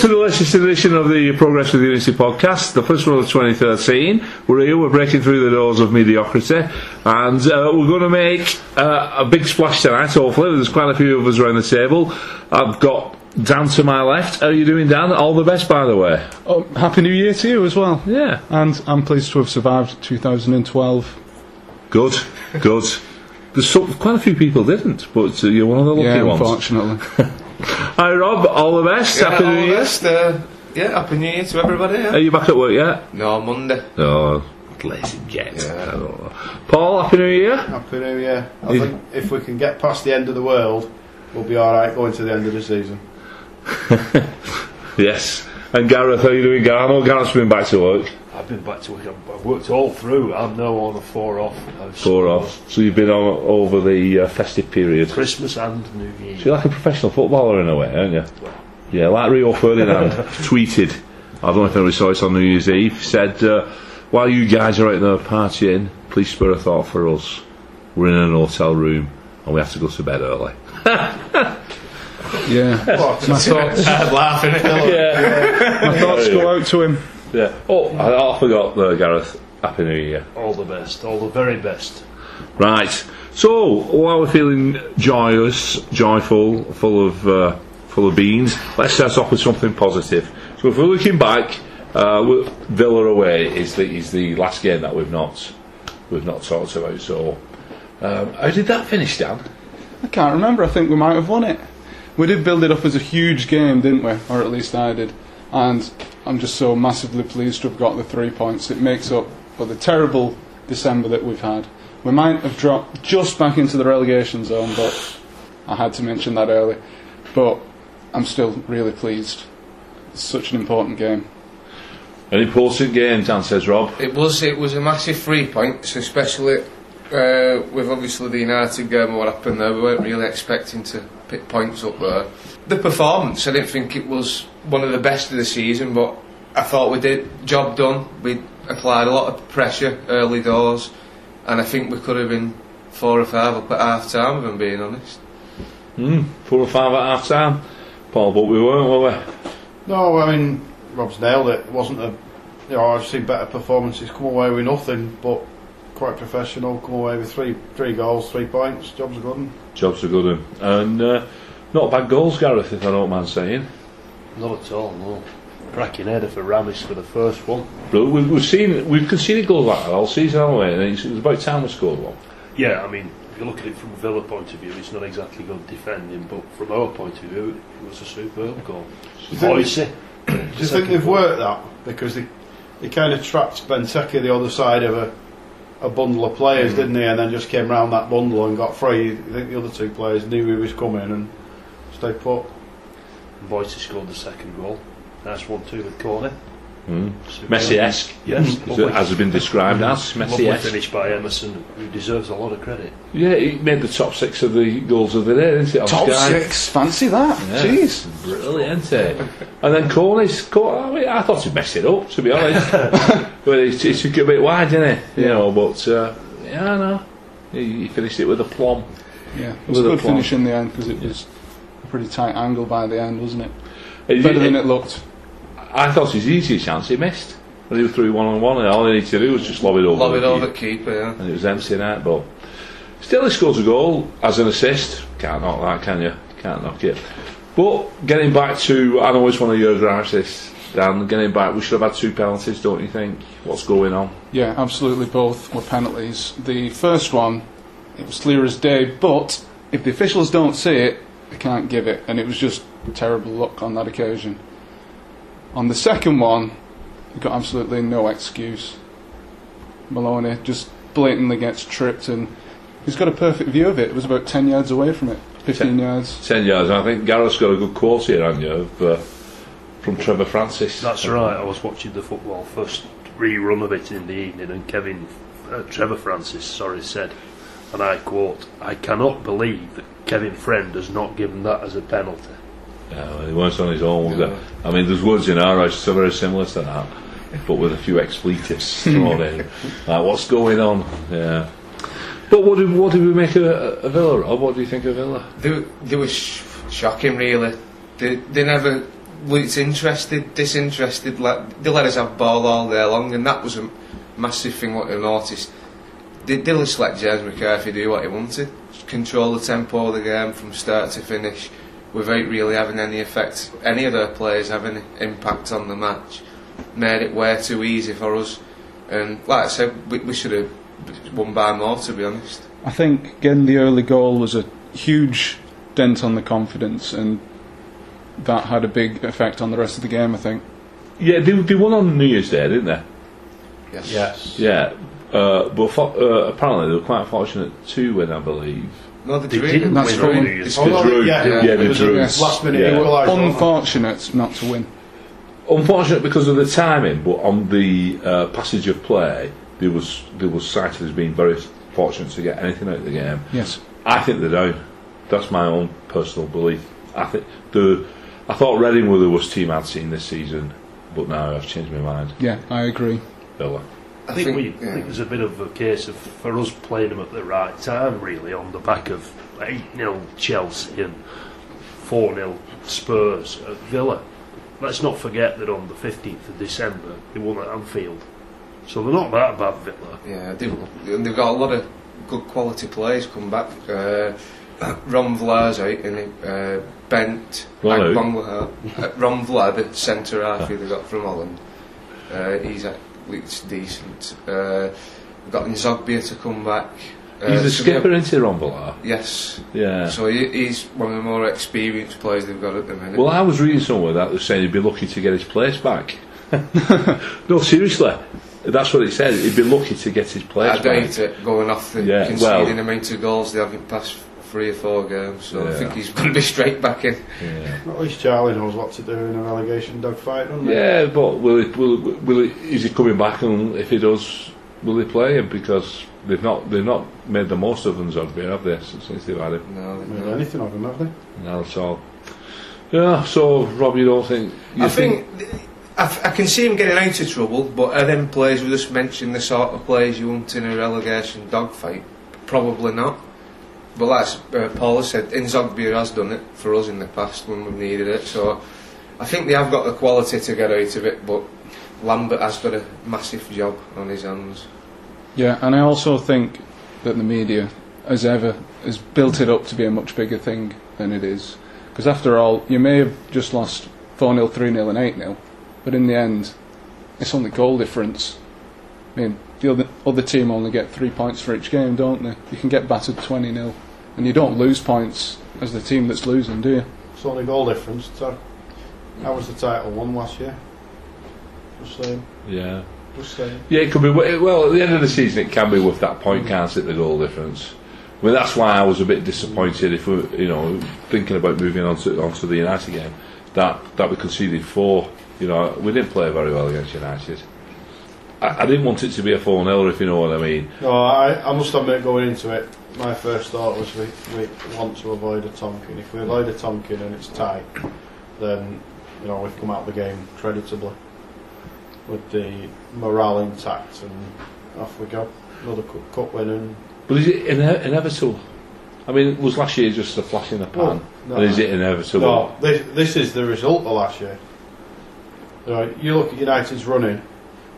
Welcome to the latest edition of the Progress with Unity podcast, the first one of 2013. We're here, we're breaking through the doors of mediocrity, and uh, we're going to make uh, a big splash tonight, hopefully. There's quite a few of us around the table. I've got Dan to my left. How are you doing, Dan? All the best, by the way. Oh, Happy New Year to you as well. Yeah. And I'm pleased to have survived 2012. Good, good. There's so, quite a few people didn't, but uh, you're one of the lucky yeah, ones. unfortunately. Hi, Rob. All the best. Happy all New the Year. best, uh, yeah, happy New Year to everybody. Are you back at work yet? No, Monday. No. Lazy jet. Yeah. I don't. Paul, Happy New Year. Happy New Year. I Yeah. think if we can get past the end of the world, we'll be alright going to the end of the season. Yes. And Gareth, how are you doing, Gareth? I know Gareth's been back to work. I've been back to work. I've I've worked all through. I'm now on a four off. I've Four off. So you've been on over the uh, festive period. Christmas and New Year. you're like a professional footballer in a way, aren't you? Yeah, like Rio Ferdinand tweeted. I don't know if anybody saw it on New Year's Eve. He said, uh, "While you guys are out there partying, please spare a thought for us. We're in an hotel room and we have to go to bed early." Yeah. my thoughts, I'm laughing at Yeah. my thoughts go out to him. Yeah. Oh, I, I forgot, uh, Gareth. Happy New Year. all the best, all the very best. Right. So while we're feeling joyous, joyful, full of uh, full of beans, let's start off with something positive. So if we're looking back, uh, Villa away is the is the last game that we've not we've not talked about. So um, how did that finish, Dan? I can't remember. I think we might have won it. We did build it up as a huge game, didn't we? Or at least I did. And I'm just so massively pleased to have got the three points. It makes up for the terrible December that we've had. We might have dropped just back into the relegation zone, but I had to mention that early. But I'm still really pleased. It's such an important game. An important game, Dan says Rob. It was it was a massive three points, especially uh, with obviously the United game and what happened there. We weren't really expecting to pick points up there. The performance, I didn't think it was one of the best of the season, but I thought we did job done. We applied a lot of pressure early doors, and I think we could have been four or five up at half time. If I'm being honest. Mm, four or five at half time, Paul, but we weren't, were we? No, I mean, Rob's nailed it. It wasn't a. You know, I've seen better performances come away with nothing, but quite professional, come away with three three goals, three points. Job's a good one. Jobs are good, one. and uh, not bad goals, Gareth, if I don't mind saying. Not at all, no. Cracking header for Ramis for the first one. But we- we've seen we've conceded goals like that all season, haven't we? And it's, it's about time we scored one. Yeah, I mean, if you look at it from Villa point of view, it's not exactly good defending, but from our point of view, it was a superb goal. you think- Boycey. Do you think they've worked that because they they kind of trapped Benteke the other side of a a bundle of players, mm. didn't they? And then just came round that bundle and got free. I think the other two players knew he was coming and stayed put. Boycey scored the second goal. Nice one too with corner. Mm. Messi-esque, Yes, as lovely. it has been described as Messi-esque. finish by Emmerson, who deserves a lot of credit. Yeah, he made the top six of the goals of the day, didn't it? Top Sky? six, fancy that. Yeah. Jeez. Brilliant, eh? And then Corney's, Cor- I, thought he'd messed it up, to be honest. but he, he took it a bit wide, didn't he? You know, but uh, yeah, I know. He, he finished it with a plum. Yeah, it was a a good plan. finish in the end because it was a pretty tight angle by the end, wasn't it? He- Better than it looked. I thought his easiest chance he missed. When he was through one on one, and all he needed to do was just lob it over. Lob it the over keeper. keeper, yeah. and it was empty net. But still, he scores a goal as an assist. Can't knock that, can you? Can't knock it. But getting back to, I know it's one of your gripes. This Dan, getting back, we should have had two penalties, don't you think? What's going on? Yeah, absolutely. Both were penalties. The first one, it was clear as day, but if the officials don't see it, they can't give it, and it was just terrible luck on that occasion. On the second one, we got absolutely no excuse. Maloney just blatantly gets tripped, and he's got a perfect view of it. It was about 10 yards away from it, 15 Ten- yards. Ten yards. I think Gareth's got a good quote here, haven't you, of, uh, from Trevor Francis. That's right. I was watching the football first rerun of it in the evening, and Kevin, uh, Trevor Francis, sorry, said, and I quote, "I cannot believe that Kevin Friend has not given that as a penalty." Yeah, well, he weren't on his own. was it? I mean, there's words in our house so very similar to that, but with a few expletives thrown in. Like, what's going on? Yeah. But what did what did we make of, of Villa, Rob? What do you think of Villa? They, they were sh- shocking, really. They, they never well, it's interested, disinterested. Like, they let us have ball all day long, and that was a massive thing. What I noticed, they, they just let James McCarthy do what he wanted, control the tempo of the game from start to finish, without really having any effect, any of their players having impact on the match. Made it way too easy for us, and like I said, we, we should have won by more. To be honest, I think getting the early goal was a huge dent on the confidence, and that had a big effect on the rest of the game. I think. Yeah, they, they won on New Year's Day, didn't they? yes, Yes. Yeah. Uh, but fo- uh, apparently they were quite fortunate to win, I believe. No, they, They drew. didn't That's win true. on New Year's Oh, no, They drew. yeah, Yeah, they it was a. Last minute Yeah. equaliser. Unfortunate not to win. Unfortunate because of the timing, but on the uh, passage of play, there was there was cited as being very fortunate to get anything out of the game. Yes. I think they're down. That's my own personal belief. I think the I thought Reading were the worst team I'd seen this season, but now I've changed my mind. Yeah, I agree. Villa. I think, we, I yeah. think there's a bit of a case of for us playing them at the right time, really, on the back of 8 0 Chelsea and 4 0 Spurs at Villa. Let's not forget that on the 15th of December they won at Anfield. So they're not that bad, Villa. Yeah, they've, they've got a lot of good quality players come back. Uh, Ron Vlaar's out, and uh, Bent, Vlaar Agbonlahor. uh, Ron Vlaar, the centre half who they got from Holland. Uh, he's at least decent. Uh, we've got N'Zogbia to come back. Uh, He's the so we have- skipper into Rombola. Yes. Yeah. So he, he's one of the more experienced players they've got at the minute. Well, I was reading somewhere that was saying he'd be lucky to get his place back. no, seriously, that's what it said. He'd be lucky to get his place I back. doubt it, going off the Yeah, conceding well- amount of goals they haven't passed three or four games. So I think he's going to be straight back in. Yeah. At least Charlie knows what to do in a relegation dogfight, doesn't he? Yeah, but will he, will, will he, is he coming back? And if he does, will he play him? Because they've not they've not made the most of them, Zogby, have they? Since they've had him, No, Made no. anything of him, have they? not at all. Yeah. So, Rob, you don't think? You I think I, f- I can see him getting out of trouble, but are them players we just mentioned the sort of players you want in a relegation dogfight? Probably not. But like uh, Paula said, N'Zogbia has done it for us in the past when we've needed it. So I think they have got the quality to get out of it, but Lambert has got a massive job on his hands. Yeah, and I also think that the media, as ever, has built it up to be a much bigger thing than it is. Because after all, you may have just lost 4 0, 3 0, and 8 0, but in the end, it's only goal difference. I mean, the other, other team only get three points for each game, don't they? You can get battered 20 0, and you don't lose points as the team that's losing, do you? It's only goal difference. So how was the title won last year? Just saying. Yeah. Just saying. Yeah, it could be. Well, at the end of the season, it can be with that point, mm. can't it? The goal difference. I mean, that's why I was a bit disappointed. If we, you know, thinking about moving on to onto the United game, that that we conceded four. You know, we didn't play very well against United. I, I didn't want it to be a four 0 if you know what I mean. No, I, I must admit, going into it, my first thought was we, we want to avoid a Tonkin. If we avoid a Tonkin and it's tight, then you know we've come out of the game creditably with the morale intact, and off we go. Another cup, cup win, and But is it ine- inevitable? I mean, was last year just a flash in the pan? No. and is it inevitable? no, this, this is the result of last year. You, know, you look at United's running,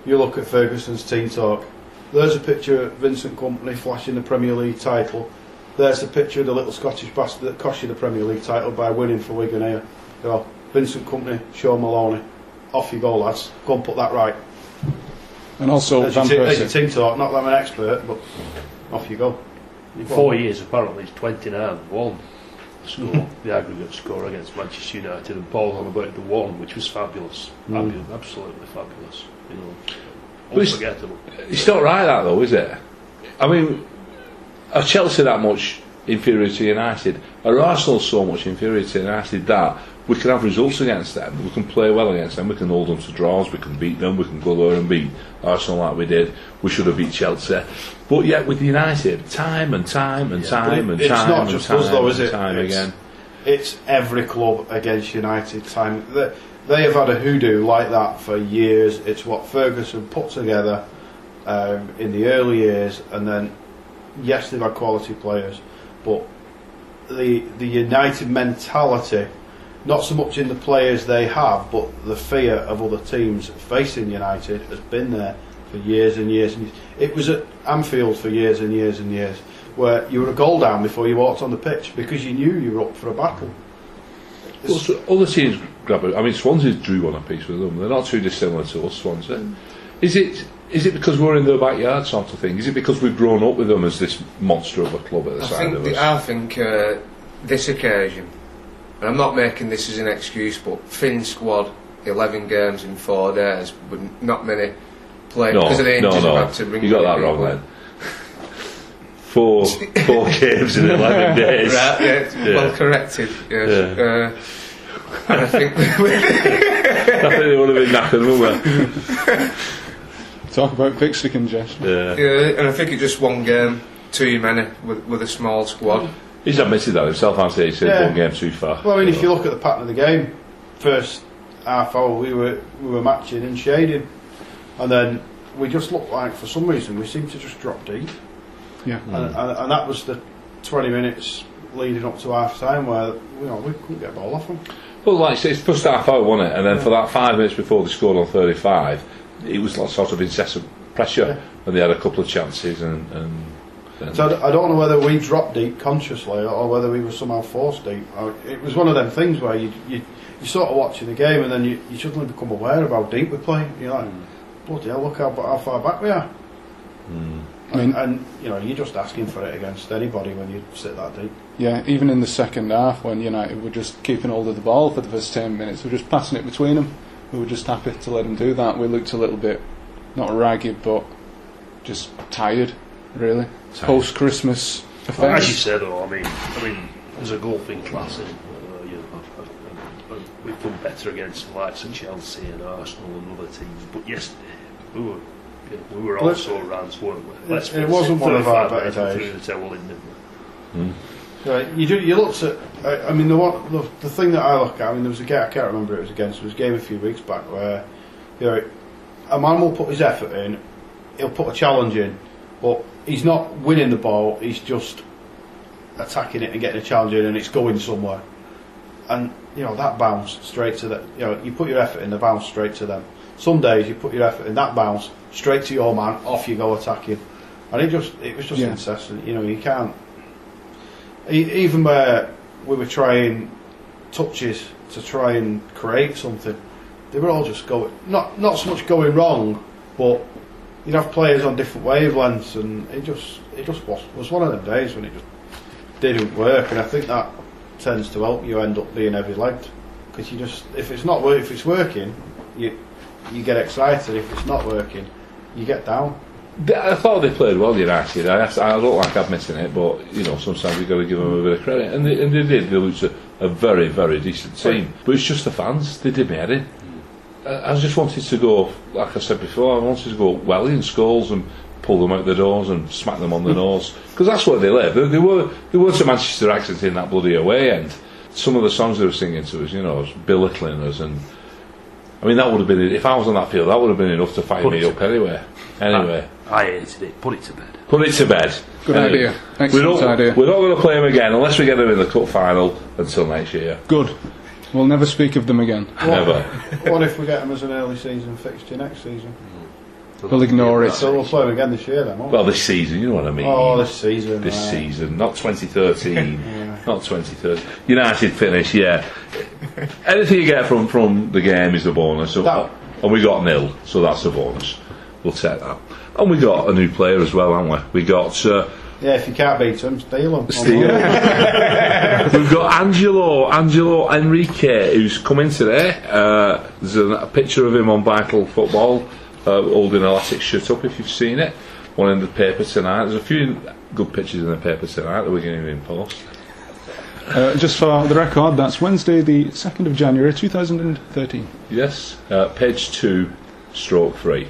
you look at Ferguson's team talk. There's a picture of Vincent Kompany flashing the Premier League title. There's the picture of the little Scottish bastard that cost you the Premier League title by winning for Wigan here. You know, Vincent Kompany, Shaun Maloney. Off you go, lads. Go and put that right. And also, There's your, Van te- there's your team talk. Not that I'm an expert, but off you go. In four years, apparently, it's 29 1 score, the aggregate score against Manchester United, and Paul on about the one, which was fabulous. Mm. Fabu- Absolutely fabulous. You know, But it's- unforgettable. It's not right, that though, is it? I mean, are Chelsea that much inferior to United? Are Arsenal so much inferior to United that we can have results against them? We can play well against them. We can hold them to draws. We can beat them. We can go there and beat Arsenal like we did. We should have beat Chelsea. But yet with United, time and time and But time it- and it's time not and just time us though, and is it? time It's- again. It's every club against United time. They have had a hoodoo like that for years. It's what Ferguson put together um, in the early years, and then yes, they've had quality players, but the the United mentality not so much in the players they have, but the fear of other teams facing United has been there for years and years. And years. It was at Anfield for years and years and years, where you were a goal down before you walked on the pitch because you knew you were up for a battle. Well, so other teams grab it. I mean, Swansea drew one apiece with them. They're not too dissimilar to us, Swansea. Is it? Is it because we're in their backyard, sort of thing? Is it because we've grown up with them as this monster of a club at the I side of the, us? I think uh, this occasion, and I'm not making this as an excuse, but Finn squad, 11 games in four days, with not many players no, because of the injuries no. I've to bring You got that wrong then. Four, four games in eleven days. Right, yeah, Yeah. well corrected. Yes. Yeah. Uh, and I think I think they would have been knackered, wouldn't Talk about fixture congestion. Yeah. yeah, and I think it's just one game too many with, with a small squad. He's admitted that himself, hasn't he? He said Yeah. one game too far. Well, I mean, if you look at the pattern of the game, first half hour we were we were matching and shading, and then we just looked like for some reason we seemed to just drop deep, Yeah. and, and, and that was the 20 minutes leading up to half time where you know we couldn't get a ball off them. Well, like I say, it's first half hour, wasn't it? And then for that five minutes before they scored on 35, it was like sort of incessant pressure, Yeah. and they had a couple of chances, and. and then So I don't know whether we dropped deep consciously or whether we were somehow forced deep. It was one of them things where you you you're sort of watching the game and then you, you suddenly become aware of how deep we're playing. You're like, hmm. bloody hell, look how, how far back we are. Hmm. I mean- And, and you know, you're just asking for it against anybody when you sit that deep. Yeah, even in the second half when United were just keeping hold of the ball for the first 10 minutes, we were just passing it between them. We were just happy to let them do that. We looked a little bit, not ragged, but just tired, really. Post Christmas Well, as you said, though, I mean, I mean, there's a golfing class in. Uh, you know, we've done better against the likes of Chelsea and Arsenal and other teams. But yesterday, we were, you know, we were Well, also rants, weren't we? it- it wasn't one of our better 35 days. Through the towel in, didn't we? Right, you do. You looked at. I, I mean, the one, the, the thing that I look at. I mean, there was a game. I can't remember who it was against. There was a game a few weeks back where, you know, a man will put his effort in. He'll put a challenge in, but he's not winning the ball. He's just attacking it and getting a challenge in, and it's going somewhere. And you know that bounce straight to the. You know, you put your effort in, the bounce straight to them. Some days you put your effort in, that bounce straight to your man. Off you go attacking, and it just it was just Yeah. incessant. You know, you can't. Even where we were trying touches to try and create something, they were all just going not not so much going wrong, but you'd have players on different wavelengths, and it just it just was was one of them days when it just didn't work, and I think that tends to help you end up being heavy legged because you just if it's not if it's working, you you get excited. If it's not working, you get down. I thought they played well, United. I, I don't like admitting it, but you know sometimes you've got to give them a bit of credit, and they, and they did. They looked a, a very, very decent team. But it's just the fans. They did me head in. I just wanted to go, like I said before, I wanted to go well in skulls and pull them out the doors and smack them on the nose because that's where they live. They, they were they weren't a Manchester accent in that bloody away end. Some of the songs they were singing to us, you know, was belittling us, and I mean that would have been if I was on that field, that would have been enough to fire Put me it- up anyway. Anyway. Ah, I hated it. Put it to bed. Put it to bed. Good idea. We're not, idea. We're not going to play them again unless we get them in the cup final until next year. Good. We'll never speak of them again. Never. what if we get them as an early season fixture next season? We'll ignore it. So we'll play them again this year then. won't? Well, this season, you know what I mean. oh, this season. This right. season, not 2013, Yeah. not 2013. United finish, yeah. Anything you get from from the game is a bonus. So, That- and we got nil, so that's a bonus. We'll take that. And we got a new player as well, haven't we? We got uh, Yeah, if you can't beat them, steal them. Steal. We've got Angelo, Angelo Enrique, who's come in today. Uh, there's a, a picture of him on Vital Football, uh, holding an elastic shirt up. If you've seen it, one in the paper tonight. There's a few good pictures in the paper tonight that we're going to post. Uh, just for the record, that's Wednesday, the 2nd of January 2013. Yes, uh, page two, stroke three.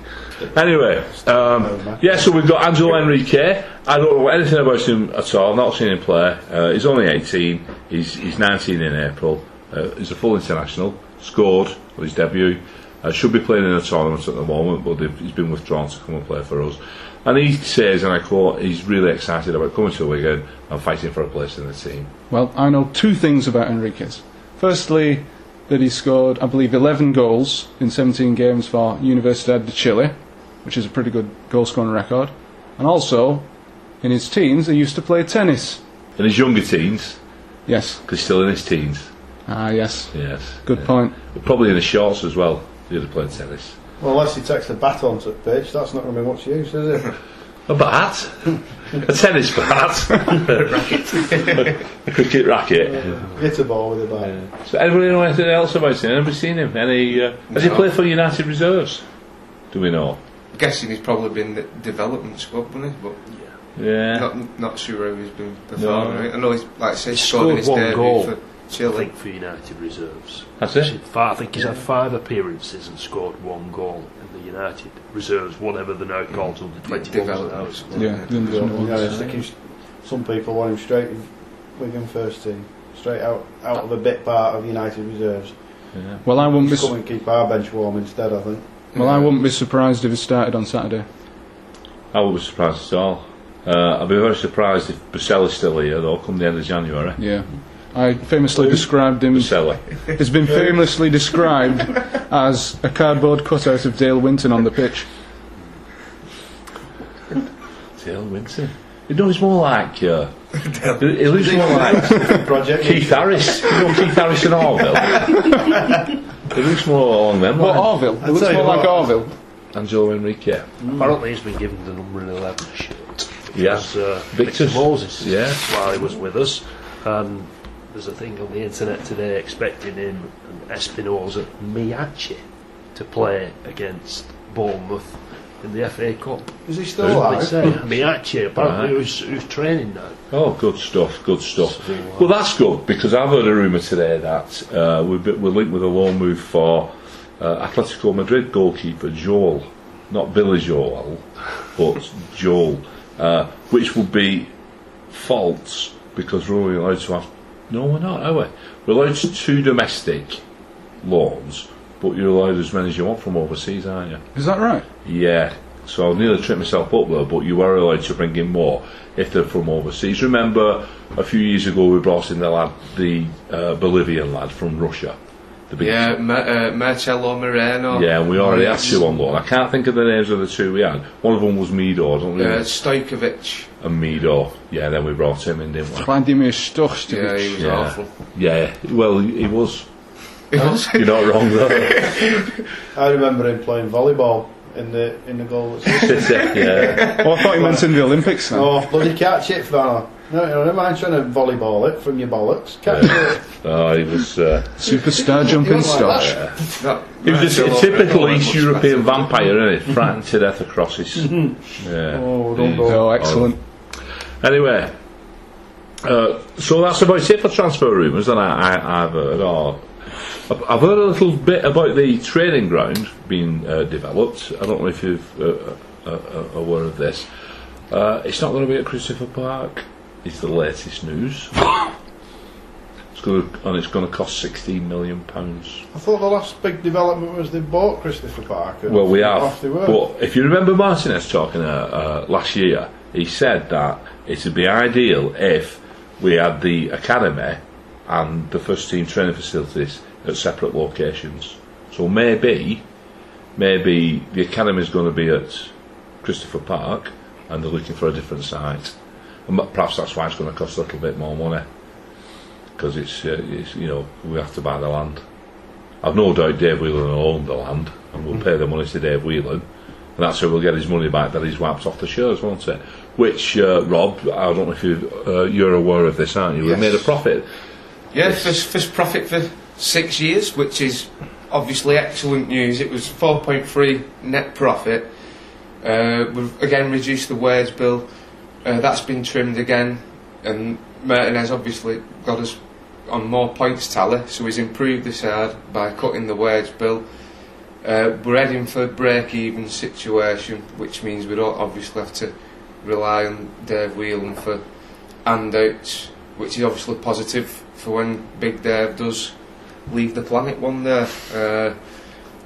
Anyway, um, yeah, so we've got Angelo Enrique. I don't know anything about him at all. I've not seen him play. Uh, he's only 18. He's, he's 19 in April. Uh, he's a full international. Scored on his debut. Uh, should be playing in a tournament at the moment, but he's been withdrawn to come and play for us. And he says, and I quote, he's really excited about coming to Wigan and fighting for a place in the team. Well, I know two things about Henriquez. Firstly, that he scored, I believe, 11 goals in 17 games for Universidad de Chile, which is a pretty good goal scoring record. And also, in his teens, he used to play tennis. In his younger teens, Yes. because he's still in his teens. Ah, yes. Yes. Good Yeah. point. Probably in his shorts as well. He'd have played tennis. Well, unless he takes the bat onto the pitch, that's not going to be much use, is it? A bat? a tennis bat? a cricket racket. Hit a ball with a bat. So anybody know anything else about him? Anybody seen him? Any? Uh, has he played for United Reserves? Do we know? I'm guessing he's probably been the development squad, wouldn't he? But Yeah. not not sure how he's been performing. No. right? I know he's like I say, He scored scored in his one debut goal. for I think for United reserves. That's it. I think he's had five appearances and scored one goal in the United reserves, whatever they're now called, under 21s now. Development isn't squad. Yeah, the under Yeah, ones. some people want him straight in Wigan first team, straight out out of a bit part of United reserves. yeah. Well, I wouldn't be. Come and keep our bench warm instead, I think. Well, I wouldn't be surprised if he started on Saturday. I wouldn't be surprised at all. Uh, I'd be very surprised if Bacella's still here, though, come the end of January. Yeah. I famously described him. Bacella. He's been famously described as a cardboard cutout of Dale Winton on the pitch. Dale Winton. You know, he's more like. Uh, he he looks more like Project. Keith Harris. You know Keith Harris and Orville? he looks more along them What, lines. Orville? He looks tell you more like what. Orville. Angelo Enrique. Apparently, he's been given the number 11 shirt. Yeah. Because, uh, Victor. Victor Moses, Yeah. while he was with us. Um, there's a thing on the internet today expecting him and Espinoza Miachi to play against Bournemouth in the FA Cup. Is he still Who's They alive? say Miachi apparently Right. who's, who's training now. Oh, good stuff, good stuff. Well, that's good because I've heard a rumour today that uh, we've been, we're linked with a loan move for uh, Atletico Madrid goalkeeper Joel, not Billy Joel, but Joel, uh, which would be false because we're only allowed to have. No, we're not, are we? We're allowed two domestic loans, but you're allowed as many as you want from overseas, aren't you? Is that right? Yeah, so I nearly tripped myself up there, but you are allowed to bring in more if they're from overseas. Remember, a few years ago we brought in the lad, the uh, Bolivian lad from Russia. The big Yeah, Ma- uh, Marcelo Moreno. yeah, and we already had Yes. two on loan. I can't think of the names of the two we had. One of them was Mido, I don't Uh, know. Stojkovic. And Mido. Yeah, then we brought him in, didn't we? Vladimir Yeah, he was Yeah. awful. Yeah, well, he was. He was. You're not wrong though. I remember him playing volleyball in the in the goal. That's City, yeah. Oh, I thought you meant in the Olympics then. oh, bloody catch it, fella. No, no, never mind trying to volleyball it from your bollocks. Catch it. Oh, he was. Uh, Superstar jumping was like Stoch. that. That- he was a Marcelo typical East European vampire, isn't he? Frightened to death of crosses. Yeah. Oh, don't go. Oh, excellent. Anyway, uh, so that's about it for transfer rumours that I, I, I've heard. Or, I've heard a little bit about the training ground being uh, developed. I don't know if you've uh, uh, uh, aware of this. Uh, it's not going to be at Christopher Park. It's the latest news. it's going to, and it's going to cost sixteen million pounds. I thought the last big development was they bought Christopher Park. Well, we have. But if you remember Martinez talking uh, uh, last year, he said that it would be ideal if we had the academy and the first team training facilities at separate locations. So maybe, maybe the academy is going to be at Christopher Park and they're looking for a different site. And perhaps that's why it's going to cost a little bit more money. Because it's, uh, it's, you know, we have to buy the land. I've no doubt Dave Whelan will own the land and we'll pay the money to Dave Whelan. And that's how we'll get his money back that he's wiped off the shares, won't it? Which, uh, Rob, I don't know if you, uh, you're aware of this, aren't you? We made a profit. Yeah, first, first profit for six years, which is obviously excellent news. It was 4.3 net profit. Uh, we've again reduced the wage bill. Uh, that's been trimmed again, and Martinez obviously got us on more points tally, so he's improved the side by cutting the wage bill. Uh, we're heading for a break-even situation, which means we don't obviously have to rely on Dave Whelan for handouts, which is obviously positive for when Big Dave does leave the planet one day. Uh,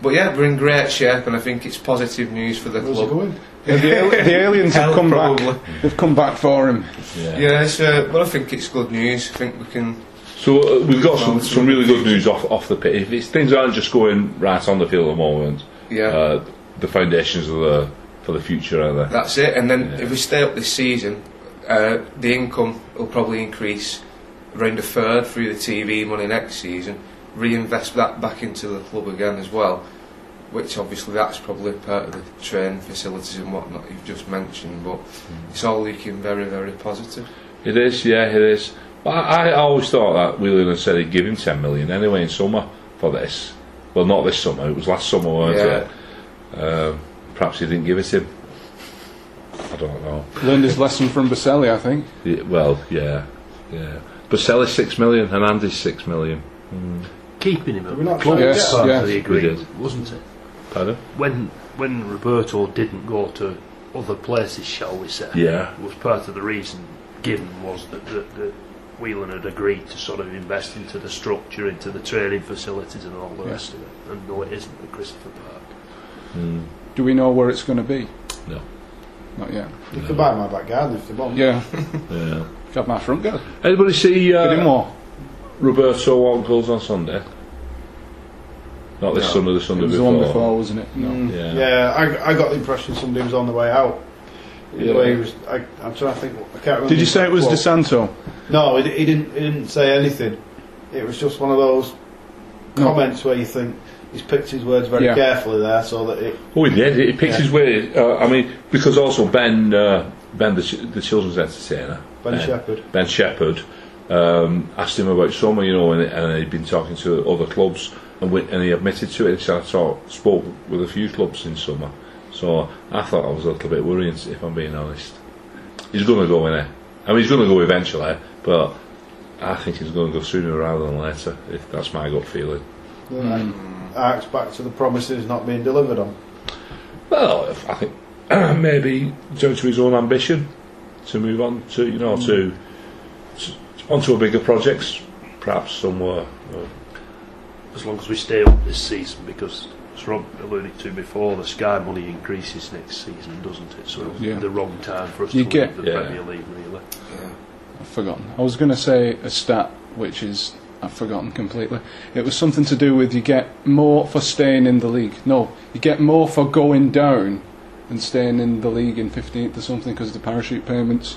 but yeah, we're in great shape, and I think it's positive news for the Where's club. Yeah, the, al- the aliens have come probably. back. They've come back for him. Yeah. Yeah, it's, uh, but I think it's good news. I think we can So uh, we've got some, some really good news off off the pitch. If it's, things aren't just going right on the field at the moment, Yeah. uh, the foundations are there for the future, are there? That's it. And then Yeah. if we stay up this season, uh, the income will probably increase around a third through the TV money next season. Reinvest that back into the club again as well, which obviously that's probably part of the training facilities and whatnot you've just mentioned. But it's all looking very, very positive. It is, yeah, it is. But I, I always thought that Whelan had said he'd give him 10 million anyway in summer for this. Well, not this summer, it was last summer, weren't Yeah. it? Um, perhaps he didn't give it him. I don't know. Learned his lesson from Boselli, I think. Yeah, well, yeah, yeah. Boselli's 6 million and Andy's 6 million. Keeping him at we the not club try and Yes, part yeah. of the We agreement, wasn't it? Pardon? When when Roberto didn't go to other places, shall we say? Yeah. was part of the reason given was that, that, that Whelan had agreed to sort of invest into the structure, into the training facilities and all the Yeah. rest of it. And no, it isn't at Christopher Park. Mm, Do we know where it's going to be? no. Not yet. You could buy my back garden if they want. Yeah, Yeah. got my front garden. Anybody see Get him uh, more. Roberto what goals on Sunday? Not this No. Sunday, the It Sunday was the one before, wasn't it? No. Mm, Yeah. yeah, I, I got the impression somebody was on the way out. The way he was, I, I'm trying to think. I can't remember. Did you say it was quote. DeSanto? No, he, he didn't. He didn't say anything. It was just one of those No. comments where you think he's picked his words very Yeah. carefully there, so that it. Oh, he did. He picked Yeah. his way. Uh, I mean, because also Ben, uh, Ben, the, ch- the children's entertainer, Ben Shepherd. Ben Shepherd, um, asked him about summer, you know, and, and he'd been talking to other clubs, and, we, and he admitted to it. He said, I talk, spoke with a few clubs in summer, so I thought I was a little bit worrying, if I'm being honest. He's going to go in there. I mean, he's going to go eventually, but I think he's going to go sooner rather than later. If that's my gut feeling. Mm. Arcs back to the promises not being delivered on. Well, I think maybe due to his own ambition to move on to you know to, to onto a bigger projects, perhaps somewhere. uh, As long as we stay up this season, because as Rob alluded to before, the Sky money increases next season, doesn't it? So it's Yeah. the wrong time for us You to get- leave the Yeah. Premier League, really. Yeah. I've forgotten. I was going to say a stat which is I've forgotten completely. It was something to do with you get more for staying in the league. No, you get more for going down than staying in the league in 15th or something because of the parachute payments.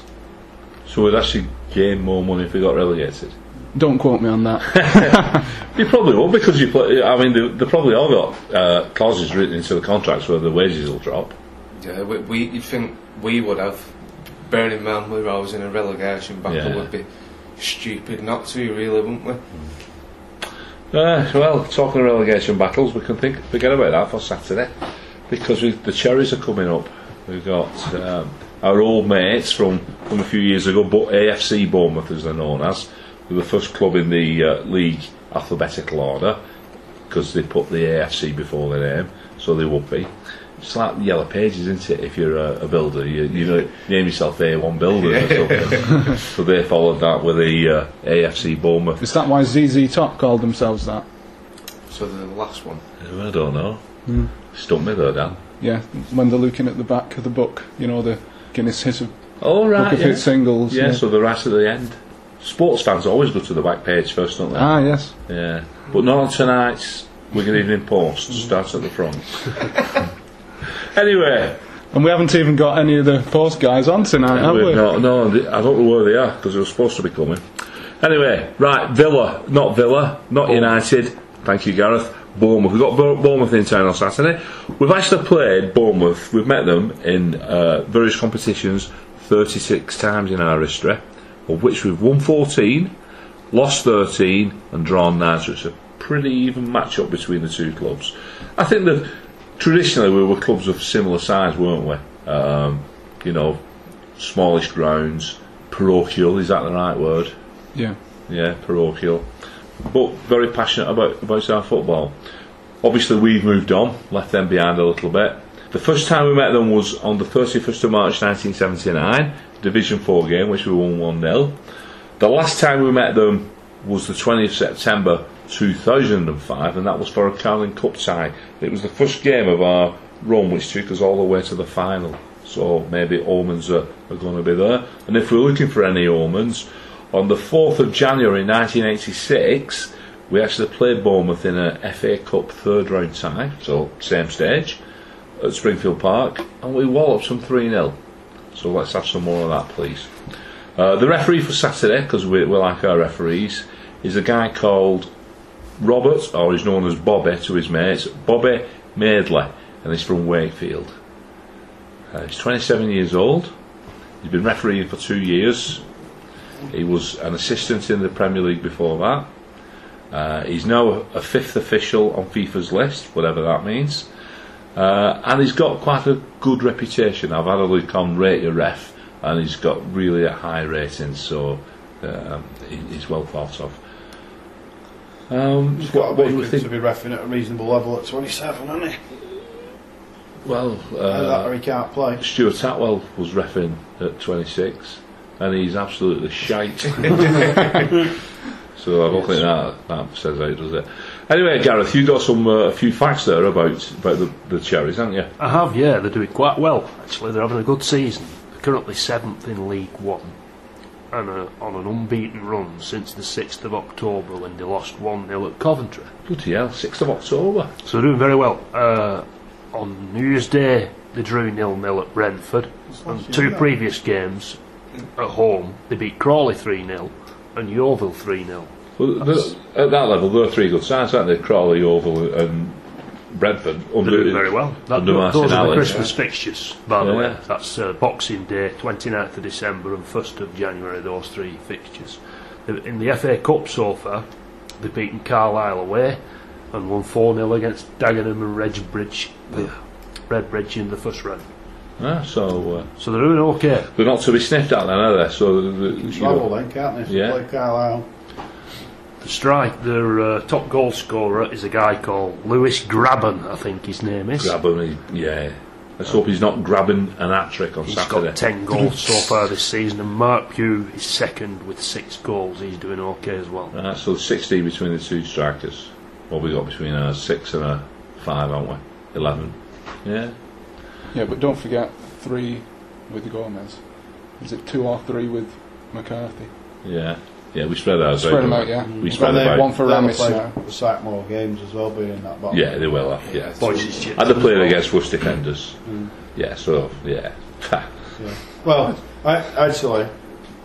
So we'd actually gain more money if we got relegated. Don't quote me on that. You probably will because you play. I mean, they, they probably all got uh, clauses written into the contracts where the wages will drop. Yeah, we, we, you'd think we would have, bearing in mind we were always in a relegation battle, Yeah. would be stupid not to, really, wouldn't we? Uh, well, talking of relegation battles, we can think forget about that for Saturday because we, the cherries are coming up. We've got um, our old mates from, from a few years ago, but AFC Bournemouth, as they're known as, were the first club in the uh, league alphabetical order because they put the AFC before their name, so they would be. It's like yellow pages, isn't it? If you're a, a builder, you, you know, name yourself A1 Builders or something. so they followed that with the uh, AFC Bournemouth. is that why ZZ Top called themselves that? So the last one. I don't know. Stump me though, Dan. Yeah, when they're looking at the back of the book, you know, the Guinness hit of Oh book of yeah. hit singles. yeah. So the right at the end. Sports fans always go to the back page first, don't they? Ah, yes. Yeah, but not on tonight's Wigan Evening Post. Starts at the front. anyway, And we haven't even got any of the post guys on tonight, have we? not, no, I don't know where they are because they were supposed to be coming. Anyway, right, Villa, not Villa, not United. Thank you, Gareth. Bournemouth. We've got Bour- Bournemouth in town on Saturday. We've actually played Bournemouth. We've met them in uh, various competitions 36 times in our history, of which we've won 14, lost 13, and drawn 9. So it's a pretty even match up between the two clubs. I think that traditionally we were clubs of similar size, weren't we? Um, you know, smallish grounds, parochial, is that the right word? Yeah. Yeah, parochial. But very passionate about, about our football. Obviously, we've moved on, left them behind a little bit. The first time we met them was on the 31st of March 1979, Division 4 game, which we won 1 0. The last time we met them was the 20th September 2005, and that was for a Carling Cup tie. It was the first game of our run, which took us all the way to the final. So maybe omens are, are going to be there. And if we're looking for any omens, On the 4th of January 1986, we actually played Bournemouth in a FA Cup third round tie, so same stage, at Springfield Park, and we walloped them 3 0. So let's have some more of that, please. Uh, the referee for Saturday, because we, we like our referees, is a guy called Robert, or he's known as Bobby to his mates, Bobby Madley, and he's from Wakefield. Uh, he's 27 years old. He's been refereeing for two years. He was an assistant in the Premier League before that. Uh, he's now a, a fifth official on FIFA's list, whatever that means. Uh, and he's got quite a good reputation. I've had a look on Rate Your Ref, and he's got really a high rating, so uh, he's well thought of. Um, He's what, got what be, think? to be reffing at a reasonable level at 27, hasn't he? Well, Either that or uh, he can't play. Stuart Atwell was refing at 26, and he's absolutely shite. so I don't think that that says out, does it? Anyway, Gareth, you've got some uh, a few facts there about about the, the cherries, haven't you? I have, yeah, they're doing quite well, actually. They're having a good season. They're currently seventh in League One and uh, on an unbeaten run since the 6th of October when they lost 1 0 at Coventry. Bloody hell, 6th of October. So they're doing very well. Uh, on New Year's Day, they drew nil nil at Brentford. And two previous games at home, they beat Crawley 3 0 and Yeovil 3 0. Well, the- at that level, there are three good sides, aren't they? Crawley, Yeovil, and Brentford. They're doing very well. That, under Martin those are the Allen. Christmas fixtures, by the Yeah. way. That's uh, Boxing Day, 29th of December and 1st of January, those three fixtures. In the FA Cup so far, they've beaten Carlisle away and won 4 0 against Dagenham and Redbridge, the Redbridge in the first round. Ah, so uh, So they're doing okay. they're not to be sniffed at then, are they? So the, the, you Travel know, then, can't they? Yeah. Play Carlisle. The strike, their uh, top goal scorer is a guy called Lewis Grabban, I think his name is. grab him, he- yeah. Let's hope he's not grabbing an hat trick on He's Saturday. got 10 goals so far this season, and Marc Pugh is second with six goals. He's doing okay as well. Uh, so 60 between the two strikers. What we got between a six and a five, aren't we? 11. Yeah. Yeah, but don't forget three with Gomez. Is it two or three with McCarthy? Yeah. Yeah, we spread ours Spread out. them don't out, we? yeah. We spread Well, them they- out. One for They'll Ramis now. the sack more games as well, being in that bottom. Yeah, they will have, yeah. Voices chipped And they as played well. against worse defenders. Yeah, so, yeah. Yeah. Well, I, actually,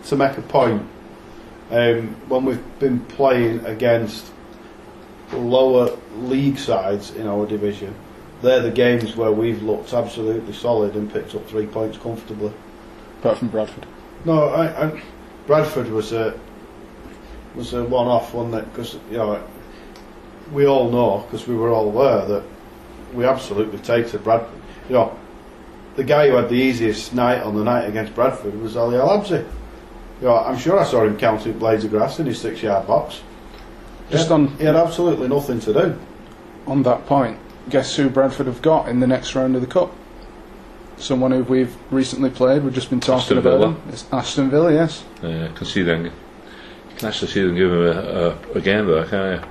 to make a point, um, when we've been playing against lower league sides in our division, they're the games where we've looked absolutely solid and picked up three points comfortably. Apart from Bradford. No, I, I, Bradford was a was a one-off, one that? Because you know we all know because we were all there that we absolutely tasted Bradford. You know, the guy who had the easiest night on the night against Bradford was Ali Al Habsi. You know, I'm sure I saw him counting blades of grass in his six-yard box. Just he had, on he had absolutely nothing to do. on that point, guess who Bradford have got in the next round of the cup? Someone who we've recently played. We've just been talking Aston about Villa. him. It's Aston Villa. Yes. Uh, can see them. You can actually see them give him a, a, a game there, can't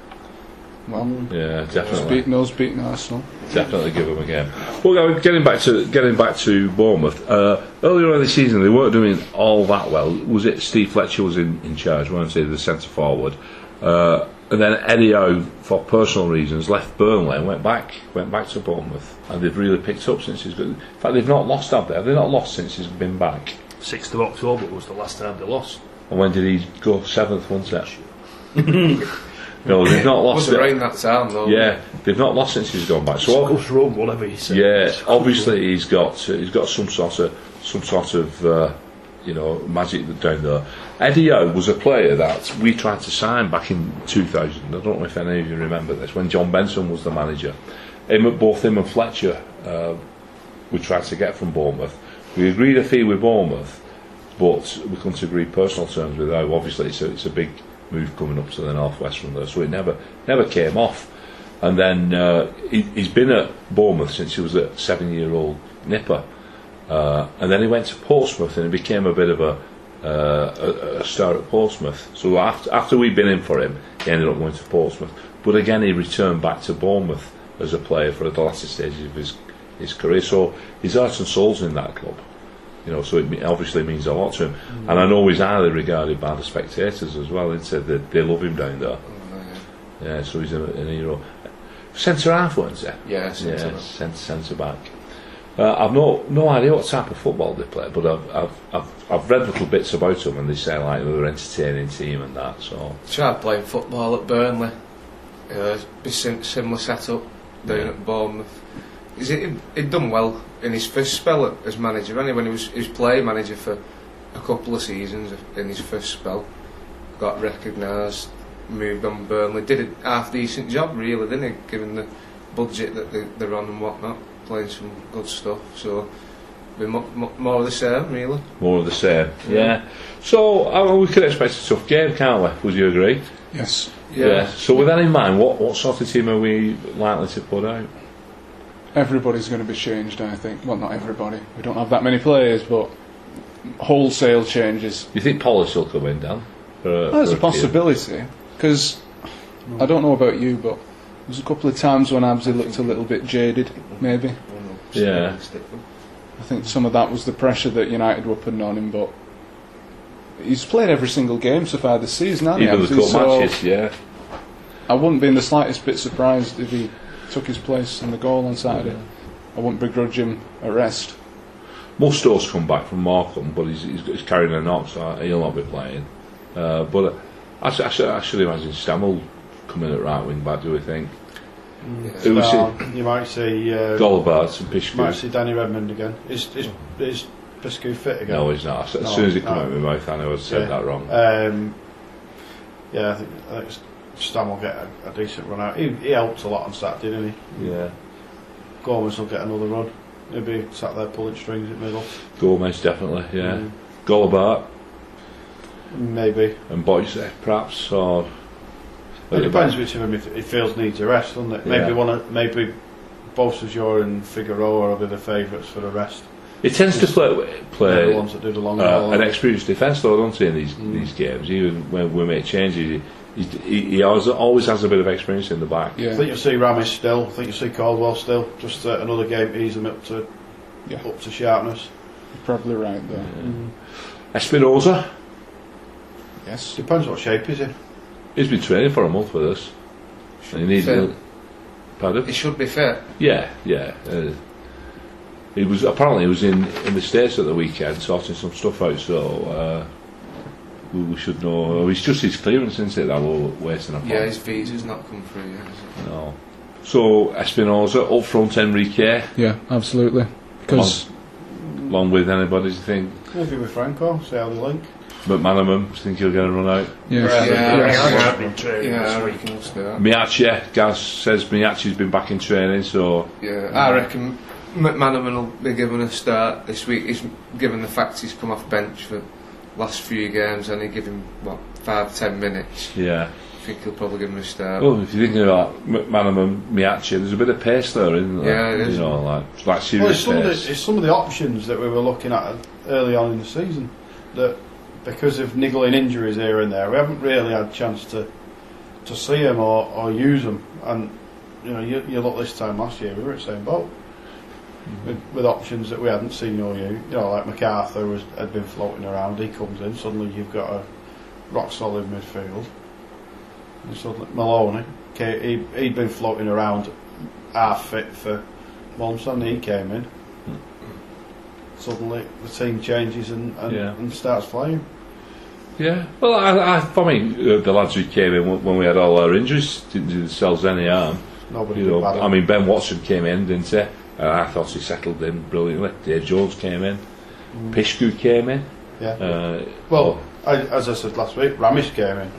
Well, you? Yeah, definitely. beating us, beating Arsenal. Definitely give them a game. Well, getting back to getting back to Bournemouth. Uh, earlier in the season, they weren't doing all that well. Was it Steve Fletcher was in, in charge, weren't he, the centre forward? Uh, and then Eddie Howe, for personal reasons, left Burnley and went back went back to Bournemouth, and they've really picked up since he's got. In fact, they've not lost, have they? Have they not lost since he's been back? 6th of October was the last time they lost. And when did he go seventh? One set. no, they've not lost. Must have it. rained that time though. Yeah, they've not lost since he's gone back. So Scus run, whatever you say. Yeah, Scus obviously he's got uh, he's got some sort of some sort of uh, you know magic down there. Eddie Howe was a player that we tried to sign back in 2000. I don't know if any of you remember this when John Benson was the manager. Him, both him and Fletcher, uh, we tried to get from Bournemouth. We agreed a fee with Bournemouth, but we couldn't agree personal terms with Howe. Obviously, it's a, it's a big move coming up to the northwest from there, so it never never came off. And then uh, he, he's been at Bournemouth since he was a seven-year-old nipper, uh, and then he went to Portsmouth and he became a bit of a, uh, a, a star at Portsmouth. So after after we'd been in for him, he ended up going to Portsmouth. But again, he returned back to Bournemouth as a player for the latter stages of his his career. So his heart and soul's in that club. You know, so it obviously means a lot to him. And I know he's highly regarded by the spectators as well. They said that they love him down there. Yeah, so he's a, an hero. Centre half, wasn't he? Yeah, centre yeah, centre, centre back. Uh, I've no no idea what type of football they play, but I've I've, I've, I've read little bits about them, and they say like they're an entertaining team and that. So Tried playing football at Burnley. Uh, be similar setup down Yeah. at Bournemouth. He's, he'd, he'd done well in his first spell as manager. Anyway, when he was he was playing manager for a couple of seasons in his first spell, got recognised, moved on Burnley, did a half decent job really, didn't he? Given the budget that they, they're on and whatnot, playing some good stuff. So. Be mo- mo- more of the same, really. more of the same. Yeah. So I mean, we could expect a tough game, can't we? Would you agree? Yes. Yeah. So with that in mind, what what sort of team are we likely to put out? Everybody's going to be changed, I think. Well, not everybody. We don't have that many players, but wholesale changes. You think Pollitt will come in, Dan? For a, There's a a possibility because I don't know about you, but there's a couple of times when Absy looked a little bit jaded. Maybe Yeah. I think some of that was the pressure that United were putting on him, but he's played every single game so far this season, hasn't Even he? the Absy? cup So matches, yeah. I wouldn't be in the slightest bit surprised if he took his place in the goal on Saturday. I wouldn't begrudge him a rest. Musto's come back from Markham, but he's, he's, he's carrying a knock, so he'll not be playing. Uh, but uh, I, should- I, should, I should imagine Stam will come in at right wing back, do we think? Who Well, it? you might see. Uh, Golobart and might Pishku. see Danny Redmond again. Is is is Piscu fit again? No, he's not. As No, soon as it came no. out of my mouth, I know I'd said Yeah. that wrong. Um, yeah, I think, I think Stam will get a, a decent run out. He, he helped a lot on Saturday, didn't he? yeah. Gomez will get another run. He'll be sat there pulling strings in the middle. Gomez, definitely, yeah. Mm, Golobart maybe. and Boyce, perhaps, or. It depends which of them he, he feels needs a rest, doesn't it? Maybe Yeah. one of maybe Bossajor and Figueroa will be the favourites for the rest. It tends to play play the ones that do the long uh, ball. an experienced defence, though, don't he, in these Mm. these games? Even when we make changes, he, he, he always, always has a bit of experience in the back. I think you'll see Ramis still. I think you'll see Caldwell still. Just uh, another game to ease them up to Yeah. up to sharpness. you're probably right there. Espinoza, Yes. Depends what shape he's in. he's been training for a month with us. And he needs. Fit. Pardon? He should be fit. Yeah, yeah. Uh, he was apparently he was in, in the states at the weekend sorting some stuff out. So uh, we, we should know. oh, It's just his clearance, isn't it? That we're waiting upon. Yeah, his visa's not come through yet. has it? No. So Espinoza up front, Enrique, Yeah, absolutely. Because along with anybody. Do you think? Maybe with Franco, see how they link. McManaman, do you think he'll get a run out? yeah, Yeah, yeah. I've been training Yeah, I this week. reckon we'll do that. Miyaichi, Gaz says Miyaichi's been back in training, so Yeah, I reckon McManaman will be given a start this week. He's given the fact he's come off bench for last few games, and he give him what five ten minutes. yeah. I think he'll probably give him a start. Oh, if you're thinking about McManaman, Miyaichi, there's a bit of pace there, isn't there? Yeah, it is. You know, like, it's like Well, serious it's some, of the, pace. it's some of the options that we were looking at early on in the season that because of niggling injuries here and there, we haven't really had a chance to to see them or, or use them. And you know, you, you look this time last year, we were at the same boat with, with options that we hadn't seen or you. You know, like McCarthy was had been floating around. He comes in, suddenly you've got a rock solid midfield. And suddenly Maloney, he he'd been floating around half fit for months, and he came in. Suddenly the team changes and, and, Yeah. and starts playing. Yeah, well, I, I, for me, the lads who came in when, we had all our injuries didn't do themselves any harm. Nobody You did know. I mean, Ben Watson came in, didn't he? And I thought he settled in brilliantly. Dave Jones came in. Pishku came in. yeah. Uh, Well, I, as I said last week, Ramis came in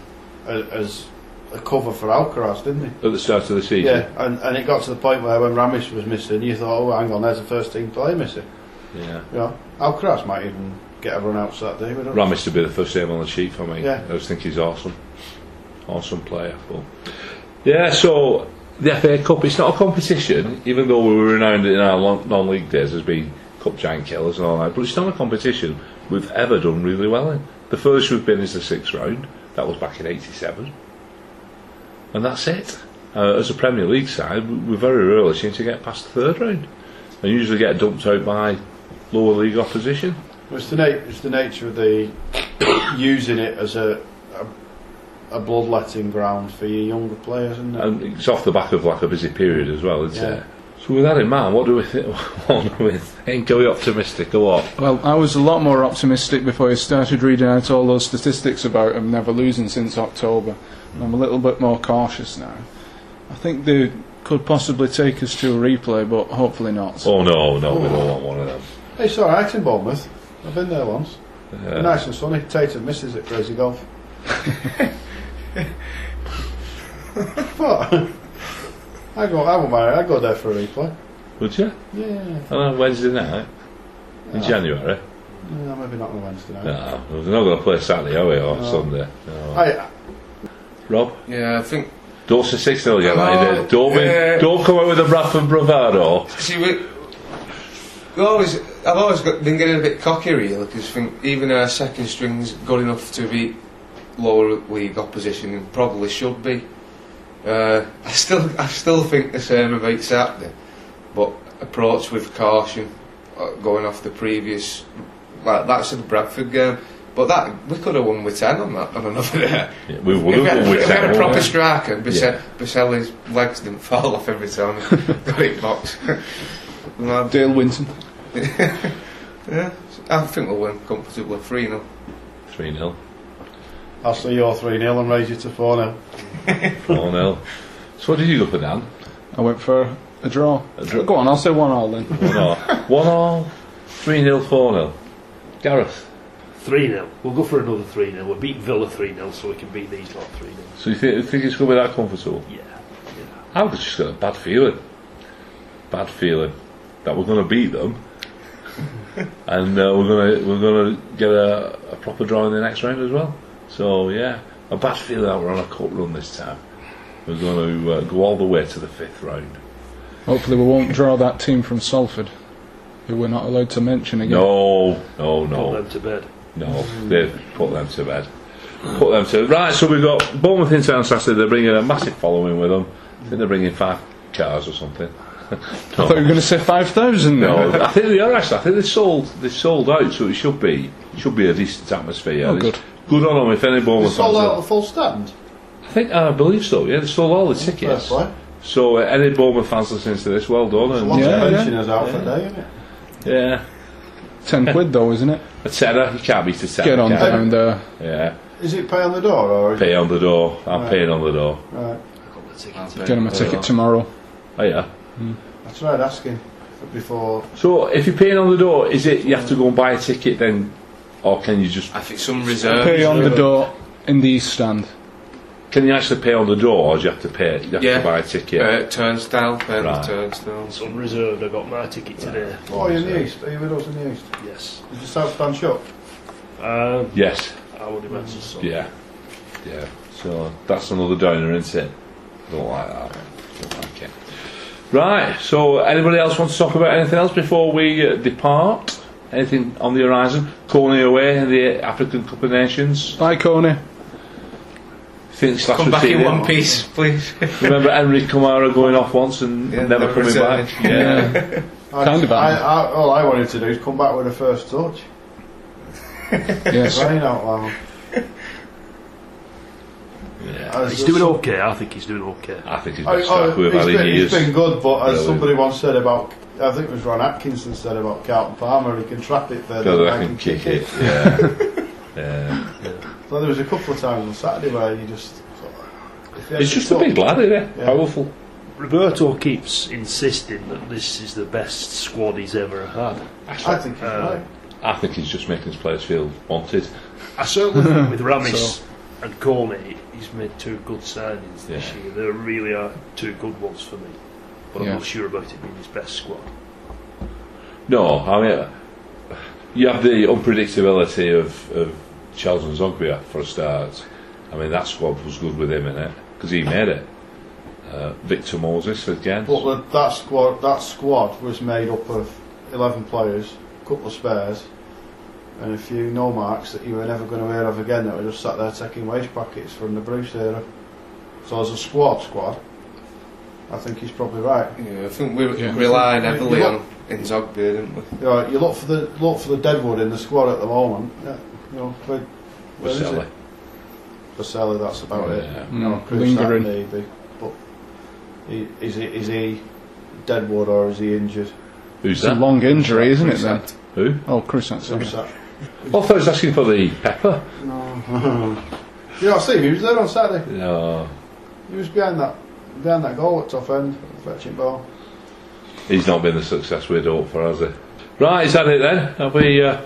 as, a cover for Alcaraz, didn't he? at the start of the season. Yeah, and, and it got to the point where when Ramis was missing, you thought, oh, hang on, there's a first team player missing. Yeah. You know, Alcaraz might even get a run out Saturday. We don't Ramis to be the first name on the sheet for me. Yeah. I just think he's awesome. Awesome player. But yeah, so the FA Cup, it's not a competition, even though we were renowned in our non-league days as being cup giant killers and all that, but it's not a competition we've ever done really well in. The furthest we've been is the sixth round. That was back in 87. And that's it. Uh, as a Premier League side, we- very rarely seem to get past the third round. And usually get dumped out by lower league opposition. It's the, na- it's the nature of the using it as a, a, a bloodletting ground for your younger players, isn't it? And it's off the back of like a busy period as well, isn't Yeah. it? So with that in mind, what do we think? What do we think? Are we optimistic or what? Well, I was a lot more optimistic before I started reading out all those statistics about them never losing since October. I'm a little bit more cautious now. I think they could possibly take us to a replay, but hopefully not. Oh no, no, we don't want one of them. Hey, it's alright in Bournemouth. I've been there once. Yeah. Nice and sunny. Tatum misses at Crazy Golf. what? I go, I won't mind. I go there for a replay. Would you? Yeah. Oh, on a Wednesday night eh? in Yeah. January? No, maybe not on a Wednesday night. No, we're not going to play Saturday, are we, or No. Sunday? No. I, Rob, Yeah, I think. don't say six 0 again, No, like you did. Don't, be- yeah. don't come out with a Bradford bravado. See, we, we always, I've always got, been getting a bit cocky really because I think even our second string's good enough to beat lower league opposition and probably should be. Uh, I still, I still think the same about Saturday, but approach with caution, uh, going off the previous, like that's the Bradford game. But that we could have won with ten on that on another day. Yeah, we would If we have had, won with if we had a proper wouldn't striker, Bise- Yeah. Boselli's legs didn't fall off every time he got it box. Dale Winton. yeah, I think we'll win comfortably 3 0. 3 0. I'll say you're 3 0 and raise you to 4 0. 4 0. So what did you go for, Dan? I went for a draw. A draw. Go on, I'll say one all then. 1 all. 1 all, 3 0, 4 0. Gareth. 3 0. We'll go for another 3 0. We'll beat Villa 3 0 so we can beat these lot 3 0. So you think, think it's going to be that comfortable? Yeah. I've just got a bad feeling. Bad feeling that we're going to beat them, and uh, we're going to we're going to get a, a proper draw in the next round as well. So yeah, a bad feeling that we're on a cup run this time. We're going to uh, go all the way to the fifth round. Hopefully, we won't draw that team from Salford, who we're not allowed to mention again. No, no, no. Put them to bed. no. They've put them to bed. Put them to right. So we've got Bournemouth in town Saturday. They're bringing a massive following with them. I think they're bringing five cars or something. I thought you were going to say 5,000 No. I think they are actually. I think they sold they sold out, so it should be should be a decent atmosphere. Oh, It's good. Good on them if any You Bournemouth sold fans out are- the full stand? I think I believe so. Yeah, they sold all the Fair tickets. play. So uh, any Bournemouth fans listening to this, well done. It's a And, lot Yeah, of yeah. pensioners out for day, isn't it? yeah, 10 quid though, isn't it? a tenner. You can't beat a tenner. Get on down there. Yeah, Is it pay on the door or is pay on the door. I'm Right. paying on the door. Right. I'll get him a ticket tomorrow. Oh yeah. I tried asking before. So if you're paying on the door, is it you have to go and buy a ticket then, or can you just I think some reserve. Pay on the door in the east stand. can you actually pay on the door, or do you have to pay? You have Yeah. to buy a ticket. Uh, turnstile, pay on Right. the turnstile. It's unreserved. I got my ticket today. Oh, you're in the east. Are you with us in the east? Yes. Is the south stand shut? Um, Yes. I would imagine so. Yeah, yeah. So that's another downer, isn't it? Don't like that. Don't like it. Right. So, anybody else want to talk about anything else before we uh, depart? Anything on the horizon? Koné away in the African Cup of Nations. Bye, Koné. Think Come back seen in one piece, please. Remember Henri Camara going off once and Yeah, never never coming returning. back. Yeah. I, Kind of I. I, all I wanted to do is come back with a first touch. Yes. Rain out loud. yeah. He's doing okay. I think he's doing okay. I think he's I, best I, striker we've it's had in been, years. it's been good, but as Really. somebody once said about, I think it was Ron Atkinson said about Carlton Palmer, he can trap it further Because than I can kick it. Yeah. yeah. So there was a couple of times on Saturday where you just. if you He's just a big lad, isn't he? Yeah. Powerful. Roberto keeps insisting that this is the best squad he's ever had. I think he's Uh, right. I think he's just making his players feel wanted. I certainly think with Ramis So- and Koné, he's made two good signings this Yeah. year. They really are two good ones for me. But I'm not sure about it being his best squad. No, I mean, you have the unpredictability of, of Charles N'Zogbia for a start. I mean, that squad was good with him in it because he made it. Uh, Victor Moses again. But the, that squad, that squad was made up of eleven players, a couple of spares, and a few no marks that you were never going to hear of again. That were just sat there taking waste packets from the Bruce era. So as a squad, squad, I think he's probably right. Yeah, I think we're Yeah. relying heavily Yeah. on N'Zogbia, didn't we? You, know, you look for the look for the deadwood in the squad at the moment. Yeah, you know, where, where is Boselli. it? Boselli, that's about it. Yeah. You know, Mm, Chris, lingering. that maybe. But he, is he is he deadwood or is he injured? Who's It's a long injury, isn't it then? Who? Oh, Chris, that's Who's it. that? I thought I was asking for the pepper. No. you know, Steve, he was there on Saturday. No, He was behind that behind that goal at top end, fetching ball. he's not been the success we'd hoped for, has he? Right, is that it then? Have we uh,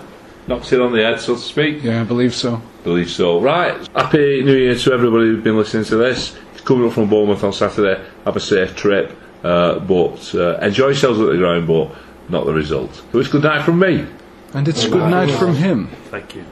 knocked it on the head, so to speak? Yeah, I believe so. believe so. Right, happy New Year to everybody who's been listening to this. It's coming up from Bournemouth on Saturday. Have a safe trip, uh, but uh, enjoy yourselves at the ground, but not the result. So it's good night from me. And it's good night from him. Thank you.